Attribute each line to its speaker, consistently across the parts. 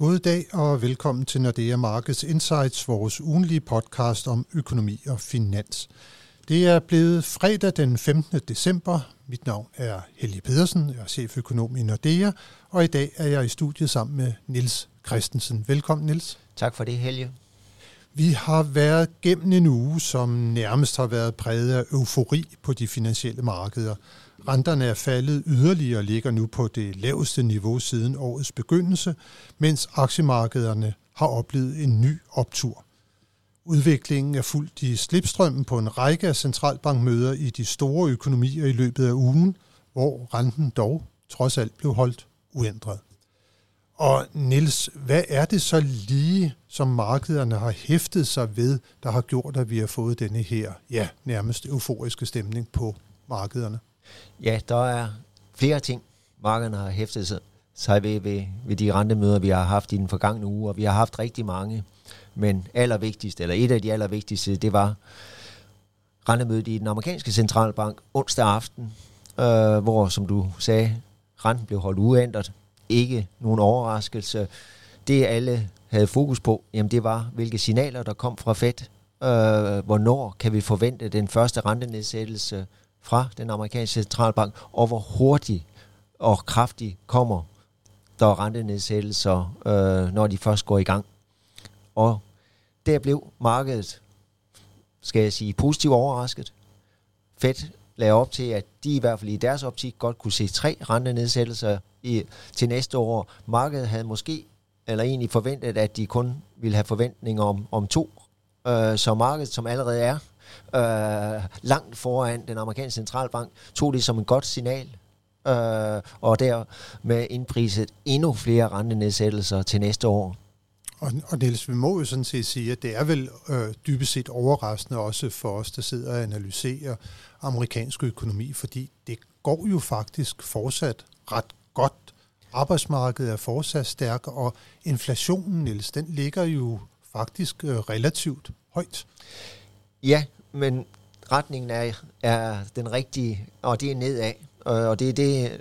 Speaker 1: God dag og velkommen til Nordea Markets Insights, vores ugenlige podcast om økonomi og finans. Det er blevet fredag den 15. december. Mit navn er Helge Pedersen, jeg er cheføkonom i Nordea, og i dag er jeg i studiet sammen med Nils Christensen. Velkommen, Nils.
Speaker 2: Tak for det, Helge.
Speaker 1: Vi har været gennem en uge, som nærmest har været præget af eufori på de finansielle markeder. Renterne er faldet yderligere og ligger nu på det laveste niveau siden årets begyndelse, mens aktiemarkederne har oplevet en ny optur. Udviklingen er fuldt i slipstrømmen på en række af centralbankmøder i de store økonomier i løbet af ugen, hvor renten dog trods alt blev holdt uændret. Og Nils, hvad er det så lige, som markederne har hæftet sig ved, der har gjort, at vi har fået denne her, ja, nærmest euforiske stemning på markederne?
Speaker 2: Ja, der er flere ting, markederne har hæftet sig, sig ved, ved, ved de rentemøder, vi har haft i den forgangne uge, og vi har haft rigtig mange. Men allervigtigst, eller et af de allervigtigste, det var rentemødet i den amerikanske centralbank onsdag aften, øh, hvor, som du sagde, renten blev holdt uændret. Ikke nogen overraskelse. Det alle havde fokus på, jamen det var, hvilke signaler, der kom fra Fed. Øh, hvornår kan vi forvente den første rentenedsættelse fra den amerikanske centralbank, og hvor hurtigt og kraftigt kommer der rentenedsættelser, øh, når de først går i gang. Og der blev markedet, skal jeg sige, positivt overrasket. Fed lagde op til, at de i hvert fald i deres optik godt kunne se tre rentenedsættelser i, til næste år. Markedet havde måske, eller egentlig forventet, at de kun ville have forventninger om, om to. Øh, så markedet, som allerede er øh, langt foran den amerikanske centralbank, tog det som et godt signal, øh, og der med indpriset endnu flere rentenedsættelser til næste år.
Speaker 1: Og, og Niels, vi må jo sådan set sige, at det er vel øh, dybest set overraskende også for os, der sidder og analyserer amerikansk økonomi, fordi det går jo faktisk fortsat ret godt. Arbejdsmarkedet er fortsat stærk, og inflationen, Niels, den ligger jo faktisk øh, relativt højt.
Speaker 2: Ja, men retningen er, er den rigtige, og det er nedad. Og det er det,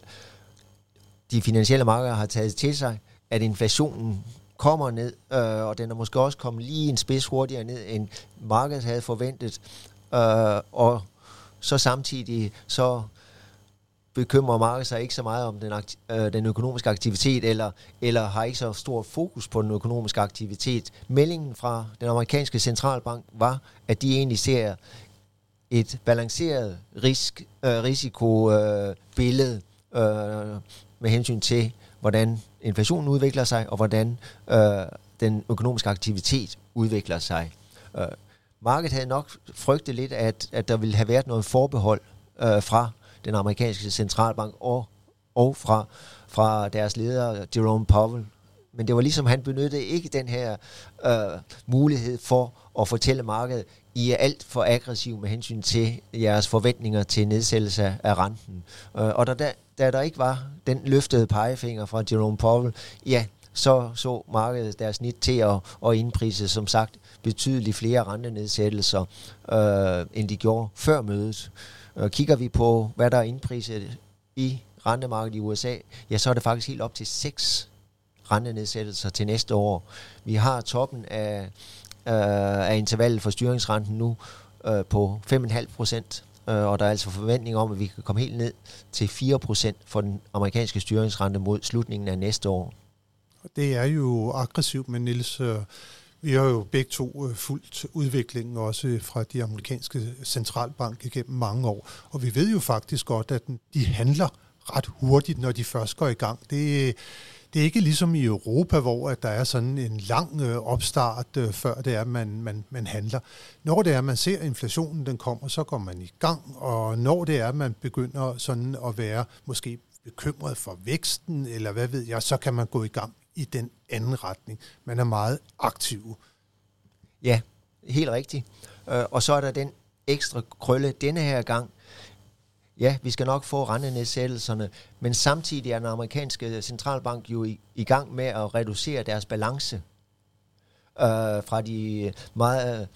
Speaker 2: de finansielle markeder har taget til sig, at inflationen kommer ned, øh, og den er måske også kommet lige en spids hurtigere ned, end markedet havde forventet. Øh, og så samtidig så bekymrer markedet sig ikke så meget om den, øh, den økonomiske aktivitet, eller, eller har ikke så stor fokus på den økonomiske aktivitet. Meldingen fra den amerikanske centralbank var, at de egentlig ser et balanceret risk, øh, risikobillede øh, med hensyn til, hvordan inflationen udvikler sig, og hvordan øh, den økonomiske aktivitet udvikler sig. Øh, markedet havde nok frygtet lidt, at, at der ville have været noget forbehold øh, fra den amerikanske centralbank og, og fra, fra deres leder Jerome Powell. Men det var ligesom, han benyttede ikke den her øh, mulighed for at fortælle markedet, I er alt for aggressiv med hensyn til jeres forventninger til nedsættelse af renten. Øh, og da, da, da der ikke var den løftede pegefinger fra Jerome Powell, ja, så så markedet deres snit til at, at indprise, som sagt, betydeligt flere rentenedsættelser, øh, end de gjorde før mødet. Øh, kigger vi på, hvad der er indpriset i rentemarkedet i USA, ja, så er det faktisk helt op til seks rentenedsættelser til næste år. Vi har toppen af, øh, af intervallet for styringsrenten nu øh, på 5,5 procent, øh, og der er altså forventning om, at vi kan komme helt ned til 4 procent for den amerikanske styringsrente mod slutningen af næste år.
Speaker 1: Det er jo aggressivt, men Niels, øh, vi har jo begge to øh, fulgt udviklingen også fra de amerikanske centralbank igennem mange år, og vi ved jo faktisk godt, at de handler ret hurtigt, når de først går i gang. Det, det er ikke ligesom i Europa, hvor at der er sådan en lang øh, opstart, øh, før det er, man, man, man handler. Når det er, man ser inflationen, den kommer, så går man i gang, og når det er, man begynder sådan at være måske bekymret for væksten, eller hvad ved jeg, så kan man gå i gang i den anden retning. Man er meget aktiv.
Speaker 2: Ja, helt rigtigt. Øh, og så er der den ekstra krølle denne her gang. Ja, vi skal nok få rentenedsættelserne, men samtidig er den amerikanske centralbank jo i, i gang med at reducere deres balance øh, fra de meget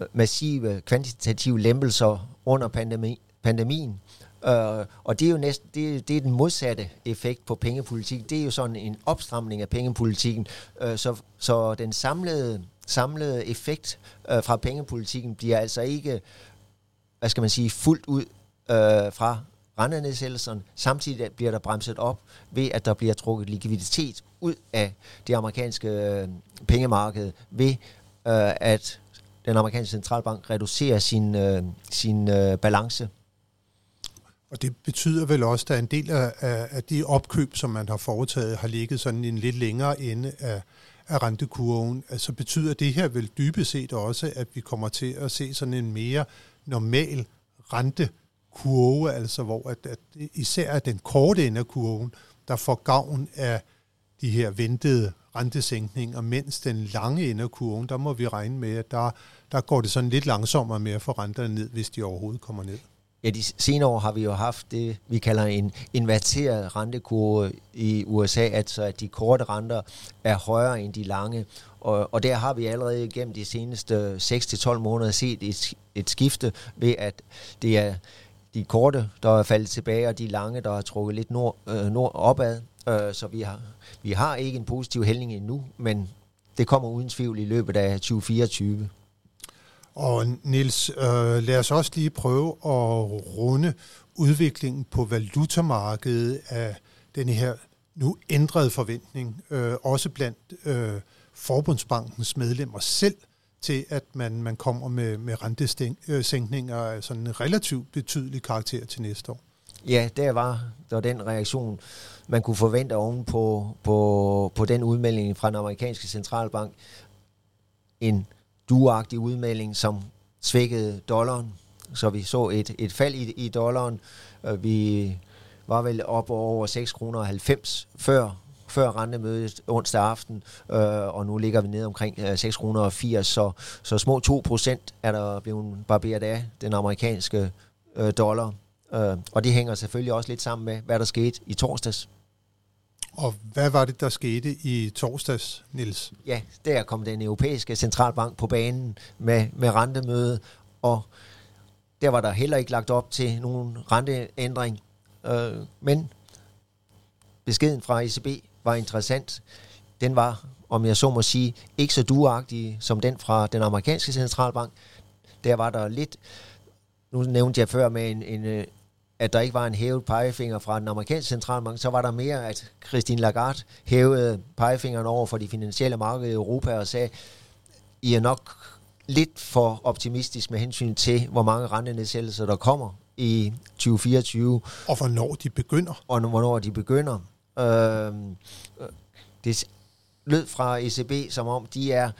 Speaker 2: øh, massive kvantitative lempelser under pandemi, pandemien Øh, og det er jo næsten det, det er den modsatte effekt på pengepolitik. Det er jo sådan en opstramning af pengepolitikken. Øh, så, så den samlede, samlede effekt øh, fra pengepolitikken bliver altså ikke, hvad skal man sige, fuldt ud øh, fra rentenedsættelserne. Samtidig bliver der bremset op ved, at der bliver trukket likviditet ud af det amerikanske øh, pengemarked ved, øh, at den amerikanske centralbank reducerer sin, øh, sin øh, balance.
Speaker 1: Og det betyder vel også, at en del af, af de opkøb, som man har foretaget, har ligget sådan en lidt længere ende af, af rentekurven. Altså betyder det her vel dybest set også, at vi kommer til at se sådan en mere normal rentekurve, altså hvor at, at især den korte ende af kurven, der får gavn af de her ventede rentesænkninger, mens den lange ende af kurven, der må vi regne med, at der, der går det sådan lidt langsommere med at få renterne ned, hvis de overhovedet kommer ned.
Speaker 2: Ja, de senere år har vi jo haft det, vi kalder en inverteret rentekurve i USA, altså at de korte renter er højere end de lange. Og, og der har vi allerede gennem de seneste 6-12 måneder set et, et skifte ved, at det er de korte, der er faldet tilbage, og de lange, der er trukket lidt nord, øh, nord opad. Øh, så vi har, vi har ikke en positiv hældning endnu, men det kommer uden tvivl i løbet af 2024.
Speaker 1: Og Nils, øh, lad os også lige prøve at runde udviklingen på valutamarkedet af den her nu ændrede forventning, øh, også blandt øh, Forbundsbankens medlemmer selv, til at man, man kommer med, med rentesænkninger af sådan en relativt betydelig karakter til næste år.
Speaker 2: Ja, der var der den reaktion, man kunne forvente oven på, på, på den udmelding fra den amerikanske centralbank. En duagtig udmelding, som svækkede dollaren. Så vi så et, et fald i, i dollaren. Øh, vi var vel op over 6,90 kroner før før rentemødet onsdag aften, øh, og nu ligger vi ned omkring øh, 6 kroner 80, så, så små 2 procent er der blevet barberet af den amerikanske øh, dollar. Øh, og det hænger selvfølgelig også lidt sammen med, hvad der skete i torsdags.
Speaker 1: Og hvad var det, der skete i torsdags, Nils?
Speaker 2: Ja, der kom den europæiske centralbank på banen med, med rentemøde, og der var der heller ikke lagt op til nogen renteændring. Øh, men beskeden fra ECB var interessant. Den var, om jeg så må sige, ikke så duagtig som den fra den amerikanske centralbank. Der var der lidt, nu nævnte jeg før med en, en øh, at der ikke var en hævet pegefinger fra den amerikanske centralbank, så var der mere, at Christine Lagarde hævede pegefingeren over for de finansielle markeder i Europa og sagde, I er nok lidt for optimistisk med hensyn til, hvor mange rentenedsættelser der kommer i 2024.
Speaker 1: Og hvornår de begynder.
Speaker 2: Og hvornår de begynder. Øh, det lød fra ECB, som om de er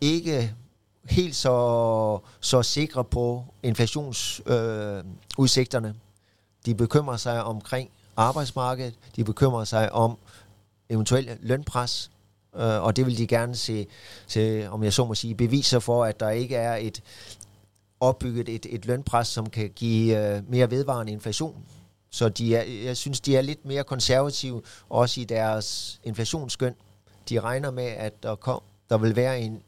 Speaker 2: ikke helt så, så sikre på inflationsudsigterne. Øh, de bekymrer sig omkring arbejdsmarkedet, de bekymrer sig om eventuelt lønpres, øh, og det vil de gerne se, se, om jeg så må sige, beviser for, at der ikke er et opbygget et, et lønpres, som kan give øh, mere vedvarende inflation. Så de er, jeg synes, de er lidt mere konservative, også i deres inflationsskøn. De regner med, at der, kom, der vil være en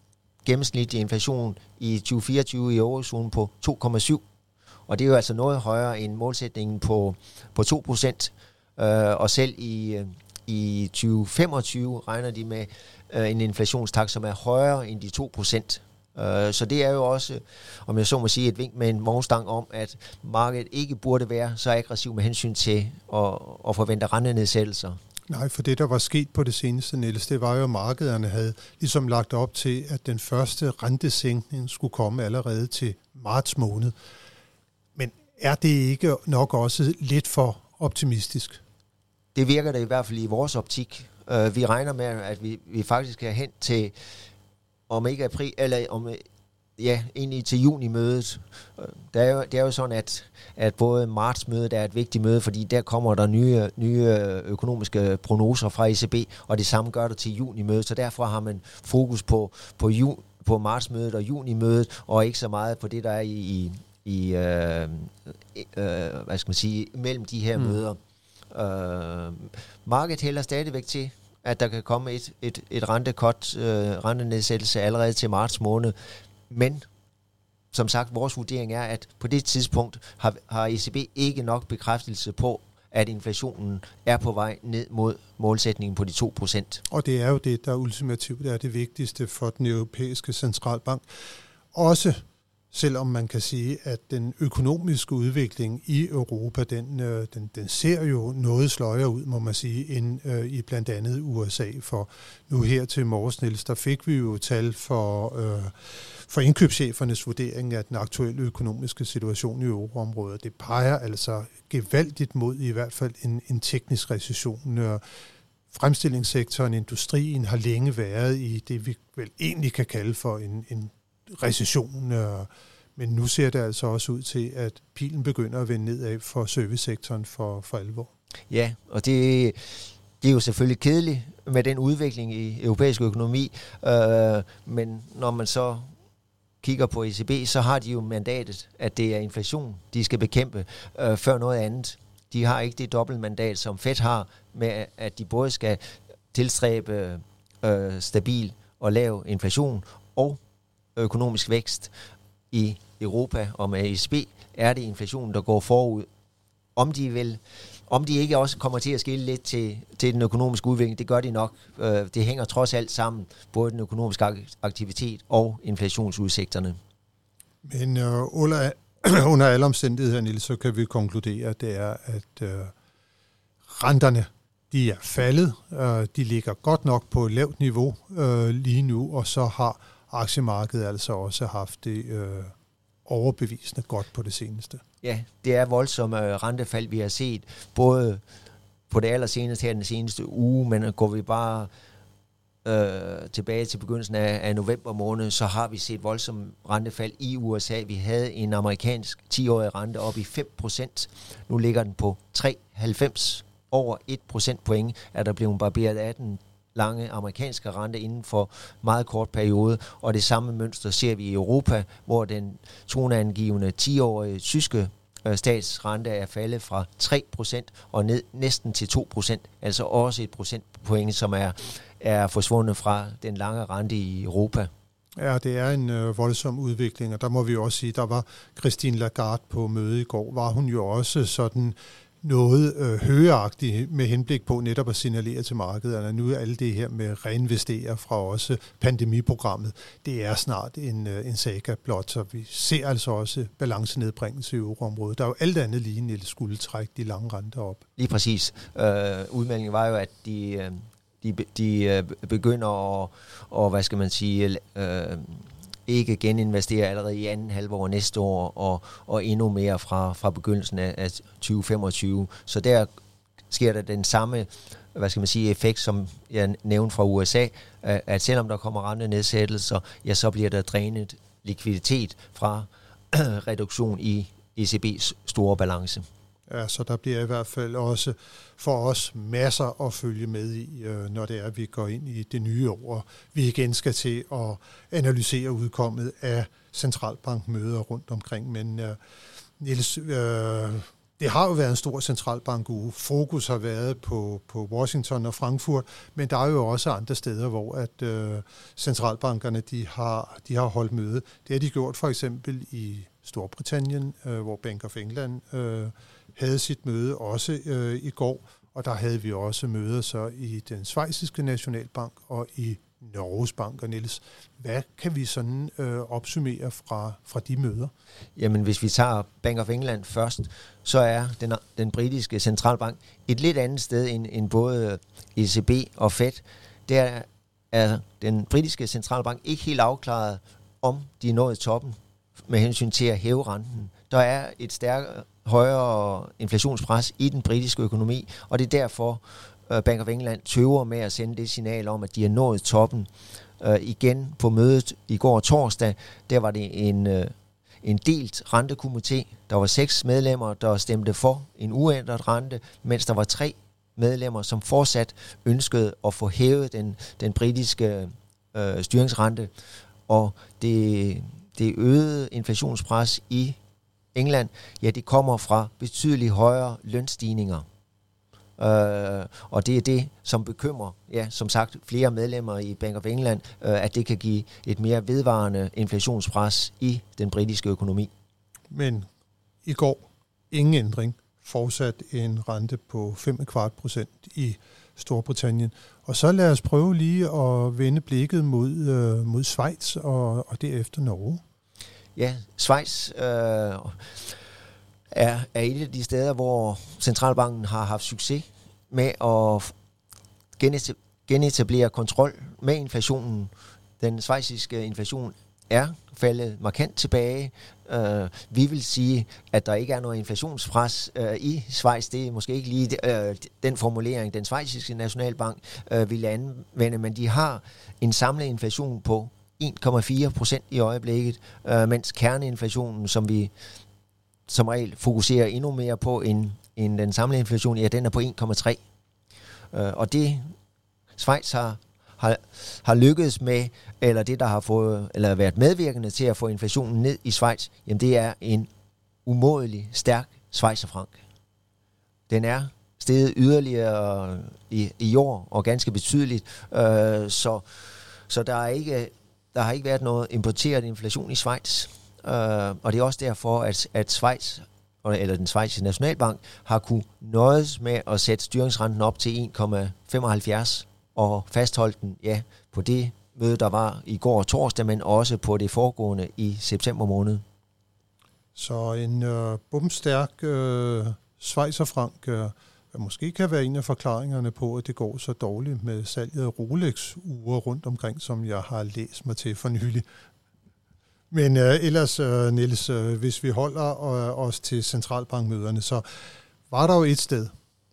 Speaker 2: gennemsnitlig inflation i 2024 i eurozonen på 2,7 og det er jo altså noget højere end målsætningen på, på 2%. Øh, og selv i, øh, i 2025 regner de med øh, en inflationstakt, som er højere end de 2%. Øh, så det er jo også, om jeg så må sige, et vink med en vognstang om, at markedet ikke burde være så aggressiv med hensyn til at, at forvente rentenedsættelser.
Speaker 1: Nej, for det, der var sket på det seneste, Niels, det var jo, at markederne havde ligesom lagt op til, at den første rentesænkning skulle komme allerede til marts måned. Er det ikke nok også lidt for optimistisk?
Speaker 2: Det virker det i hvert fald i vores optik. Uh, vi regner med, at vi, vi faktisk er hen til, om ikke april, eller om, ja, egentlig til juni-mødet. Øh, det, er jo, det er jo sådan, at, at både marts-mødet er et vigtigt møde, fordi der kommer der nye, nye økonomiske prognoser fra ECB, og det samme gør det til juni-mødet, så derfor har man fokus på, på, ju, på marts-mødet og juni-mødet, og ikke så meget på det, der er i, i, i øh, øh, hvad skal man sige, mellem de her mm. møder. Øh, markedet hælder stadigvæk til, at der kan komme et, et, et rentekot, øh, rentenedsættelse allerede til marts måned, men som sagt, vores vurdering er, at på det tidspunkt har, har ECB ikke nok bekræftelse på, at inflationen er på vej ned mod målsætningen på de 2%.
Speaker 1: Og det er jo det, der ultimativt er det vigtigste for den europæiske centralbank. Også selvom man kan sige, at den økonomiske udvikling i Europa, den, øh, den, den ser jo noget sløjere ud, må man sige, end øh, i blandt andet USA. For nu her til morges, Niels, der fik vi jo tal for, øh, for indkøbschefernes vurdering af den aktuelle økonomiske situation i euroområdet. Det peger altså gevaldigt mod i hvert fald en, en teknisk recession. Øh, fremstillingssektoren, industrien har længe været i det, vi vel egentlig kan kalde for en, en recession. Øh, men nu ser det altså også ud til, at pilen begynder at vende nedad for servicesektoren for, for alvor.
Speaker 2: Ja, og det, det er jo selvfølgelig kedeligt med den udvikling i europæisk økonomi, øh, men når man så kigger på ECB, så har de jo mandatet, at det er inflation, de skal bekæmpe, øh, før noget andet. De har ikke det dobbeltmandat, som Fed har, med at de både skal tilstræbe øh, stabil og lav inflation og økonomisk vækst i Europa og med ESB, er det inflationen, der går forud. Om de vil om de ikke også kommer til at skille lidt til, til den økonomiske udvikling, det gør de nok. Øh, det hænger trods alt sammen, både den økonomiske aktivitet og inflationsudsigterne.
Speaker 1: Men øh, under, under alle omstændigheder, Niels, så kan vi konkludere, at det er, at øh, renterne de er faldet. Øh, de ligger godt nok på et lavt niveau øh, lige nu, og så har aktiemarkedet altså også haft det øh, overbevisende godt på det seneste.
Speaker 2: Ja, det er voldsomme øh, rentefald, vi har set, både på det allerseneste her den seneste uge, men går vi bare øh, tilbage til begyndelsen af, af november måned, så har vi set voldsomme rentefald i USA. Vi havde en amerikansk 10-årig rente op i 5%. Nu ligger den på 3,90 over 1 procentpoint, er der blevet barberet af den lange amerikanske rente inden for meget kort periode, og det samme mønster ser vi i Europa, hvor den toneangivende 10-årige tyske øh, statsrente er faldet fra 3% og ned næsten til 2%, altså også et procentpoint, som er, er forsvundet fra den lange rente i Europa.
Speaker 1: Ja, det er en øh, voldsom udvikling, og der må vi også sige, der var Christine Lagarde på møde i går, var hun jo også sådan noget øh, højagtigt med henblik på netop at signalere til markederne. Nu er alle det her med reinvestere fra også pandemiprogrammet, det er snart en, øh, en saga blot, så vi ser altså også balancenedbringelse i euroområdet. Der er jo alt andet lige, en skulle trække de lange renter op.
Speaker 2: Lige præcis. Øh, udmeldingen var jo, at de, øh, de, de øh, begynder at, og, hvad skal man sige, øh, ikke geninvestere allerede i anden halvår næste år, og, og endnu mere fra, fra begyndelsen af, 2025. Så der sker der den samme hvad skal man sige, effekt, som jeg nævnte fra USA, at selvom der kommer rentenedsættelser, ja, så bliver der drænet likviditet fra reduktion i ECB's store balance.
Speaker 1: Ja, så der bliver i hvert fald også for os masser at følge med i, øh, når det er, at vi går ind i det nye år. Vi igen skal til at analysere udkommet af centralbankmøder rundt omkring. Men uh, Niels, uh, det har jo været en stor centralbankuge. Fokus har været på, på Washington og Frankfurt, men der er jo også andre steder, hvor at uh, centralbankerne de har, de har holdt møde. Det har de gjort for eksempel i Storbritannien, uh, hvor Bank of England uh, havde sit møde også øh, i går, og der havde vi også møder så i den svejsiske nationalbank og i Norges Bank og Niels. Hvad kan vi sådan øh, opsummere fra, fra de møder?
Speaker 2: Jamen, hvis vi tager Bank of England først, så er den, den britiske centralbank et lidt andet sted end, end både ECB og Fed. Der er den britiske centralbank ikke helt afklaret, om de er nået toppen med hensyn til at hæve renten. Der er et stærkere højere inflationspres i den britiske økonomi, og det er derfor, øh, Bank of England tøver med at sende det signal om, at de er nået toppen. Uh, igen på mødet i går torsdag, der var det en, uh, en delt rentekomité. Der var seks medlemmer, der stemte for en uændret rente, mens der var tre medlemmer, som fortsat ønskede at få hævet den, den britiske uh, styringsrente. Og det, det øgede inflationspres i England, ja, det kommer fra betydeligt højere lønstigninger. Øh, og det er det, som bekymrer, ja, som sagt, flere medlemmer i Bank of England, øh, at det kan give et mere vedvarende inflationspres i den britiske økonomi.
Speaker 1: Men i går, ingen ændring, fortsat en rente på 5,25 procent i Storbritannien. Og så lad os prøve lige at vende blikket mod, øh, mod Schweiz og, og derefter Norge.
Speaker 2: Ja, Schweiz øh, er, er et af de steder, hvor centralbanken har haft succes med at genetablere kontrol med inflationen. Den svejsiske inflation er faldet markant tilbage. Uh, vi vil sige, at der ikke er noget inflationspres uh, i Schweiz. Det er måske ikke lige uh, den formulering, den svejsiske nationalbank uh, vil anvende, men de har en samlet inflation på 1,4 procent i øjeblikket, øh, mens kerneinflationen, som vi som regel fokuserer endnu mere på end, end den samlede inflation, ja, den er på 1,3. Øh, og det Schweiz har har, har lykkedes med, eller det, der har fået, eller været medvirkende til at få inflationen ned i Schweiz, jamen det er en umådelig stærk Schweizerfrank. Den er steget yderligere øh, i, i år, og ganske betydeligt, øh, så, så der, er ikke, der har ikke været noget importeret inflation i Schweiz. Øh, og det er også derfor, at, at Schweiz eller den svejsiske nationalbank, har kunne nøjes med at sætte styringsrenten op til 1,75 og fastholde den ja, på det møde, der var i går torsdag, men også på det foregående i september måned.
Speaker 1: Så en øh, bumstærk øh, Schweizerfrank øh, måske kan være en af forklaringerne på, at det går så dårligt med salget af Rolex-ure rundt omkring, som jeg har læst mig til for nylig. Men øh, ellers, øh, Niels, øh, hvis vi holder øh, os til centralbankmøderne, så var der jo et sted,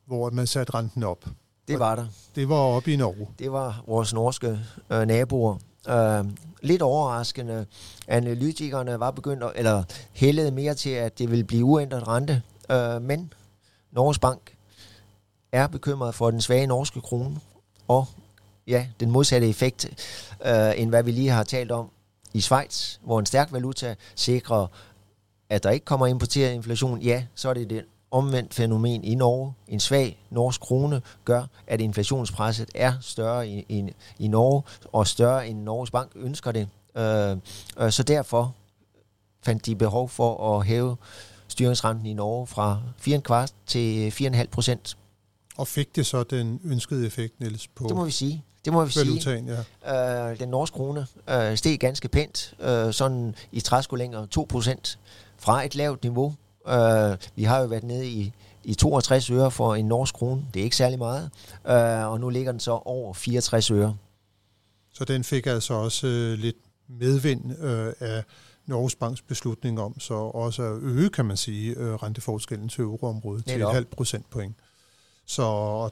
Speaker 1: hvor man satte renten op.
Speaker 2: Det var der.
Speaker 1: Det var oppe i Norge.
Speaker 2: Det var vores norske øh, naboer. Øh, lidt overraskende. Analytikerne var begyndt at, eller hældede mere til, at det ville blive uændret rente. Øh, men Norges Bank er bekymret for den svage norske krone, og ja, den modsatte effekt, øh, end hvad vi lige har talt om i Schweiz, hvor en stærk valuta sikrer, at der ikke kommer importeret inflation. Ja, så er det den omvendt fænomen i Norge. En svag norsk krone gør, at inflationspresset er større i, i, i Norge, og større end Norges Bank ønsker det. Øh, øh, så derfor fandt de behov for at hæve styringsrenten i Norge fra 4,25 til 4,5 procent.
Speaker 1: Og fik det så den ønskede effekt, Niels, på
Speaker 2: Det må vi sige. Det må vi
Speaker 1: valutaen,
Speaker 2: sige. Ja. Øh, den norske krone øh, steg ganske pænt, øh, sådan i træskolængere 2 procent fra et lavt niveau Uh, vi har jo været nede i, i 62 øre for en norsk krone. Det er ikke særlig meget. Uh, og nu ligger den så over 64 øre.
Speaker 1: Så den fik altså også uh, lidt medvind uh, af Norges Banks beslutning om så også at øge, kan man sige, uh, renteforskellen til euroområdet til et halvt procentpoint. Så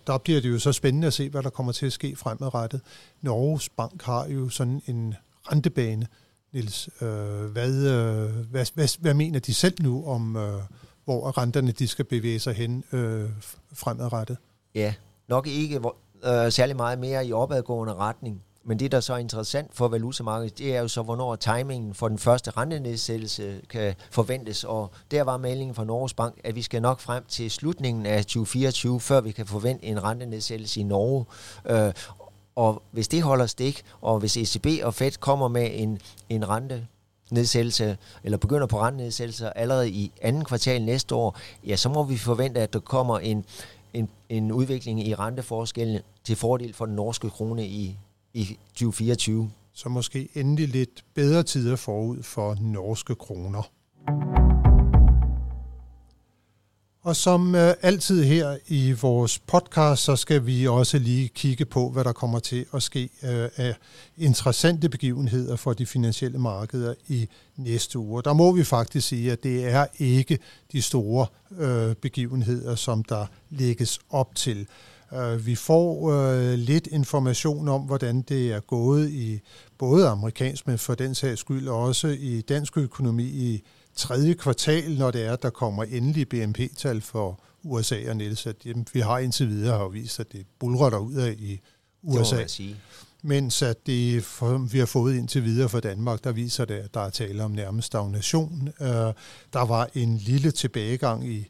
Speaker 1: der bliver det jo så spændende at se, hvad der kommer til at ske fremadrettet. Norges Bank har jo sådan en rentebane, Niels. Øh, hvad, øh, hvad, hvad, hvad mener de selv nu om, øh, hvor renterne de skal bevæge sig hen øh, fremadrettet?
Speaker 2: Ja, nok ikke øh, særlig meget mere i opadgående retning. Men det, der så er interessant for valutamarkedet, det er jo så, hvornår timingen for den første rentenedsættelse kan forventes. Og der var meldingen fra Norges Bank, at vi skal nok frem til slutningen af 2024, før vi kan forvente en rentenedsættelse i Norge. Øh, og hvis det holder stik, og hvis ECB og Fed kommer med en, en rente nedsættelse, eller begynder på rentenedsættelser allerede i anden kvartal næste år, ja, så må vi forvente, at der kommer en, en, en udvikling i renteforskellen til fordel for den norske krone i, i 2024.
Speaker 1: Så måske endelig lidt bedre tider forud for norske kroner. Og som øh, altid her i vores podcast, så skal vi også lige kigge på, hvad der kommer til at ske øh, af interessante begivenheder for de finansielle markeder i næste uge. Der må vi faktisk sige, at det er ikke de store øh, begivenheder, som der lægges op til. Øh, vi får øh, lidt information om, hvordan det er gået i både amerikansk, men for den sags skyld også i dansk økonomi i tredje kvartal, når det er, der kommer endelig BNP-tal for USA og Niels, at jamen, vi har indtil videre har vist, at det bulrer ud af i USA. Det sige. Mens at det, for, vi har fået indtil videre for Danmark, der viser det, at der er tale om nærmest stagnation. Uh, der var en lille tilbagegang i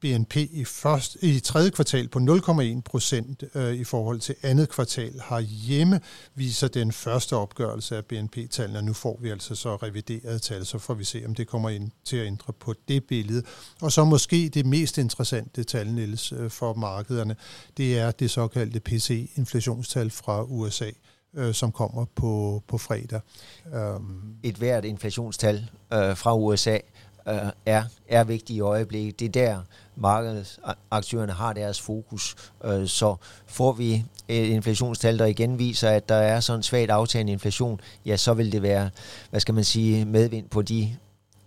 Speaker 1: BNP i, første, i tredje kvartal på 0,1 procent øh, i forhold til andet kvartal hjemme, viser den første opgørelse af BNP-tallene. Nu får vi altså så revideret tal, så får vi se, om det kommer ind til at ændre på det billede. Og så måske det mest interessante tal, Niels, øh, for markederne, det er det såkaldte PC-inflationstal fra USA øh, som kommer på, på fredag.
Speaker 2: Um. Et hvert inflationstal øh, fra USA øh, er, er vigtigt i øjeblikket. Det er der, markedsaktørerne har deres fokus. Øh, så får vi et inflationstal, der igen viser, at der er sådan en svagt aftagende inflation, ja, så vil det være, hvad skal man sige, medvind på de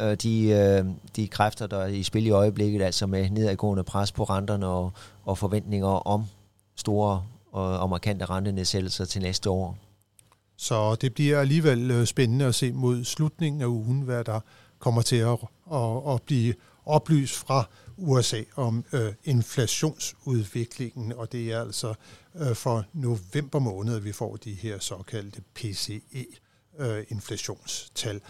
Speaker 2: øh, de, øh, de kræfter, der er i spil i øjeblikket, altså med nedadgående pres på renterne og, og forventninger om store og, og markante rentenedsættelser til næste år.
Speaker 1: Så det bliver alligevel øh, spændende at se mod slutningen af ugen, hvad der kommer til at, at, at blive oplyst fra USA om øh, inflationsudviklingen, og det er altså øh, for november måned, at vi får de her såkaldte PCE-inflationstal. Øh,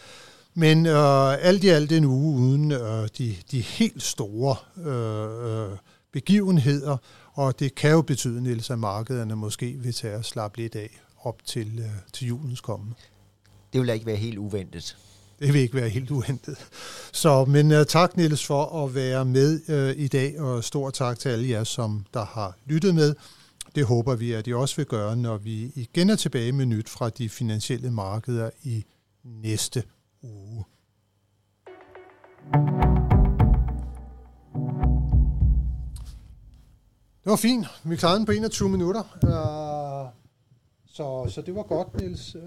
Speaker 1: Men øh, alt i alt en uge uden øh, de, de helt store øh, øh begivenheder, og det kan jo betyde, Niels, at markederne måske vil tage og slappe lidt af op til, øh, til julens komme.
Speaker 2: Det vil ikke være helt uventet.
Speaker 1: Det vil ikke være helt uhentet. Så, men uh, tak Niels for at være med uh, i dag, og stor tak til alle jer, som der har lyttet med. Det håber vi, at I også vil gøre, når vi igen er tilbage med nyt fra de finansielle markeder i næste uge. Det var fint. Vi klarede den på 21 minutter. Uh, så, så det var godt, Niels. Uh,